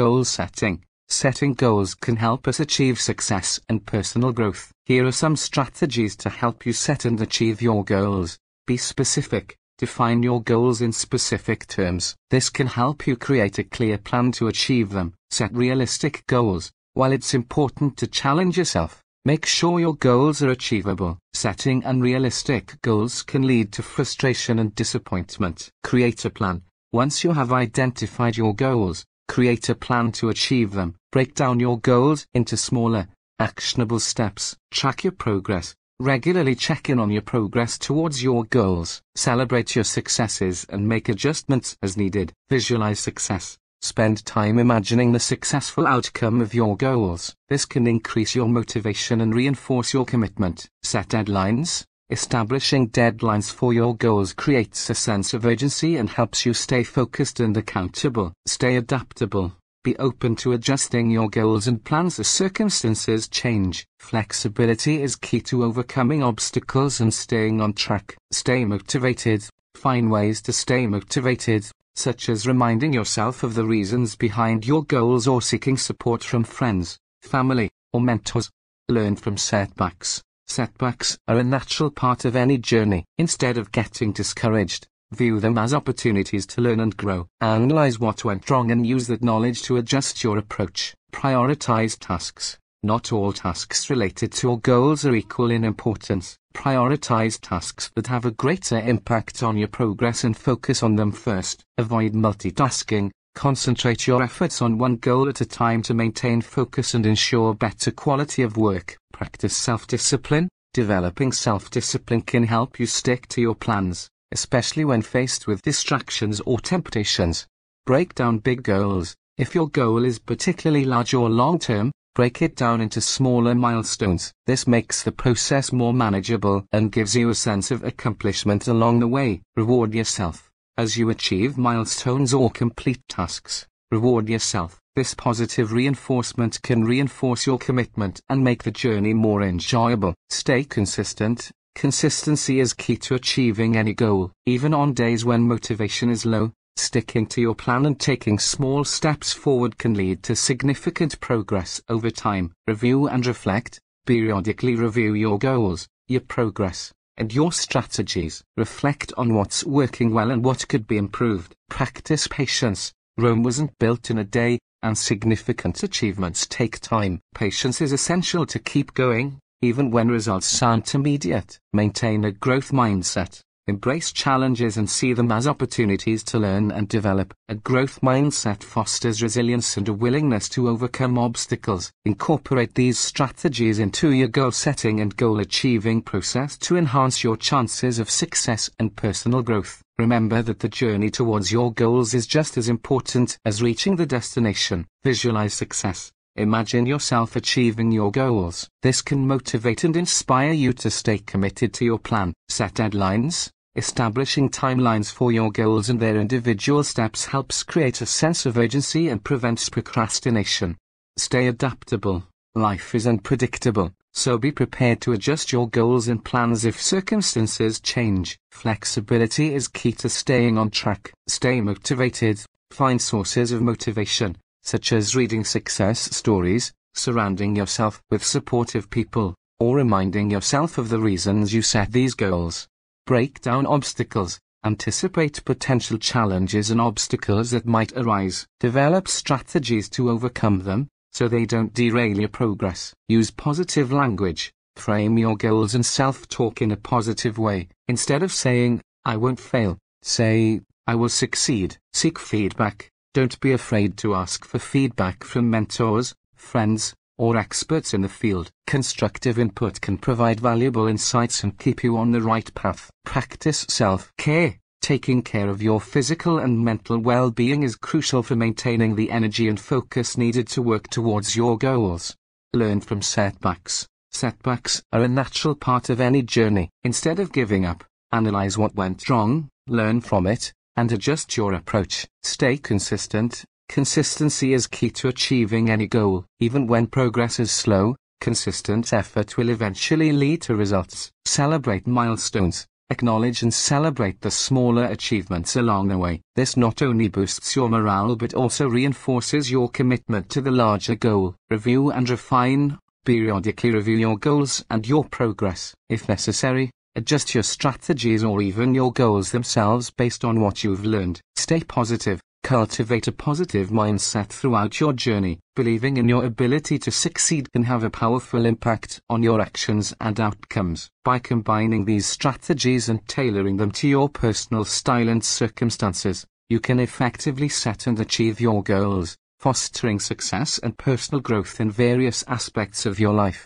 Goal setting. Setting goals can help us achieve success and personal growth. Here are some strategies to help you set and achieve your goals. Be specific. Define your goals in specific terms. This can help you create a clear plan to achieve them. Set realistic goals. While it's important to challenge yourself, make sure your goals are achievable. Setting unrealistic goals can lead to frustration and disappointment. Create a plan. Once you have identified your goals, create a plan to achieve them. Break down your goals into smaller, actionable steps. Track your progress. Regularly check in on your progress towards your goals. Celebrate your successes and make adjustments as needed. Visualize success. Spend time imagining the successful outcome of your goals. This can increase your motivation and reinforce your commitment. Set deadlines. Establishing deadlines for your goals creates a sense of urgency and helps you stay focused and accountable. Stay adaptable. Be open to adjusting your goals and plans as circumstances change. Flexibility is key to overcoming obstacles and staying on track. Stay motivated. Find ways to stay motivated, such as reminding yourself of the reasons behind your goals or seeking support from friends, family, or mentors. Learn from setbacks. Setbacks are a natural part of any journey. Instead of getting discouraged, View them as opportunities to learn and grow. Analyze what went wrong and use that knowledge to adjust your approach. Prioritize tasks. Not all tasks related to your goals are equal in importance. Prioritize tasks that have a greater impact on your progress and focus on them first. Avoid multitasking. Concentrate your efforts on one goal at a time to maintain focus and ensure better quality of work. Practice self-discipline. Developing self-discipline can help you stick to your plans especially when faced with distractions or temptations. Break down big goals. If your goal is particularly large or long term, break it down into smaller milestones. This makes the process more manageable and gives you a sense of accomplishment along the way. Reward yourself. As you achieve milestones or complete tasks, reward yourself. This positive reinforcement can reinforce your commitment and make the journey more enjoyable. Stay consistent. Consistency is key to achieving any goal. Even on days when motivation is low, sticking to your plan and taking small steps forward can lead to significant progress over time. Review and reflect. Periodically review your goals, your progress, and your strategies. Reflect on what's working well and what could be improved. Practice patience. Rome wasn't built in a day, and significant achievements take time. Patience is essential to keep going, even when results aren't immediate. Maintain a growth mindset. Embrace challenges and see them as opportunities to learn and develop. A growth mindset fosters resilience and a willingness to overcome obstacles. Incorporate these strategies into your goal setting and goal achieving process to enhance your chances of success and personal growth. Remember that the journey towards your goals is just as important as reaching the destination. Visualize success. Imagine yourself achieving your goals. This can motivate and inspire you to stay committed to your plan. Set deadlines. Establishing timelines for your goals and their individual steps helps create a sense of urgency and prevents procrastination. Stay adaptable. Life is unpredictable, so be prepared to adjust your goals and plans if circumstances change. Flexibility is key to staying on track. Stay motivated. Find sources of motivation such as reading success stories, surrounding yourself with supportive people, or reminding yourself of the reasons you set these goals. Break down obstacles. Anticipate potential challenges and obstacles that might arise. Develop strategies to overcome them, so they don't derail your progress. Use positive language. Frame your goals and self-talk in a positive way. Instead of saying, I won't fail, say, I will succeed. Seek feedback. Don't be afraid to ask for feedback from mentors, friends, or experts in the field. Constructive input can provide valuable insights and keep you on the right path. Practice self-care. Taking care of your physical and mental well-being is crucial for maintaining the energy and focus needed to work towards your goals. Learn from setbacks. Setbacks are a natural part of any journey. Instead of giving up, analyze what went wrong, learn from it, and adjust your approach. Stay consistent. Consistency is key to achieving any goal. Even when progress is slow, consistent effort will eventually lead to results. Celebrate milestones. Acknowledge and celebrate the smaller achievements along the way. This not only boosts your morale but also reinforces your commitment to the larger goal. Review and refine. Periodically review your goals and your progress. If necessary, adjust your strategies or even your goals themselves based on what you've learned. Stay positive. Cultivate a positive mindset throughout your journey. Believing in your ability to succeed can have a powerful impact on your actions and outcomes. By combining these strategies and tailoring them to your personal style and circumstances, you can effectively set and achieve your goals, fostering success and personal growth in various aspects of your life.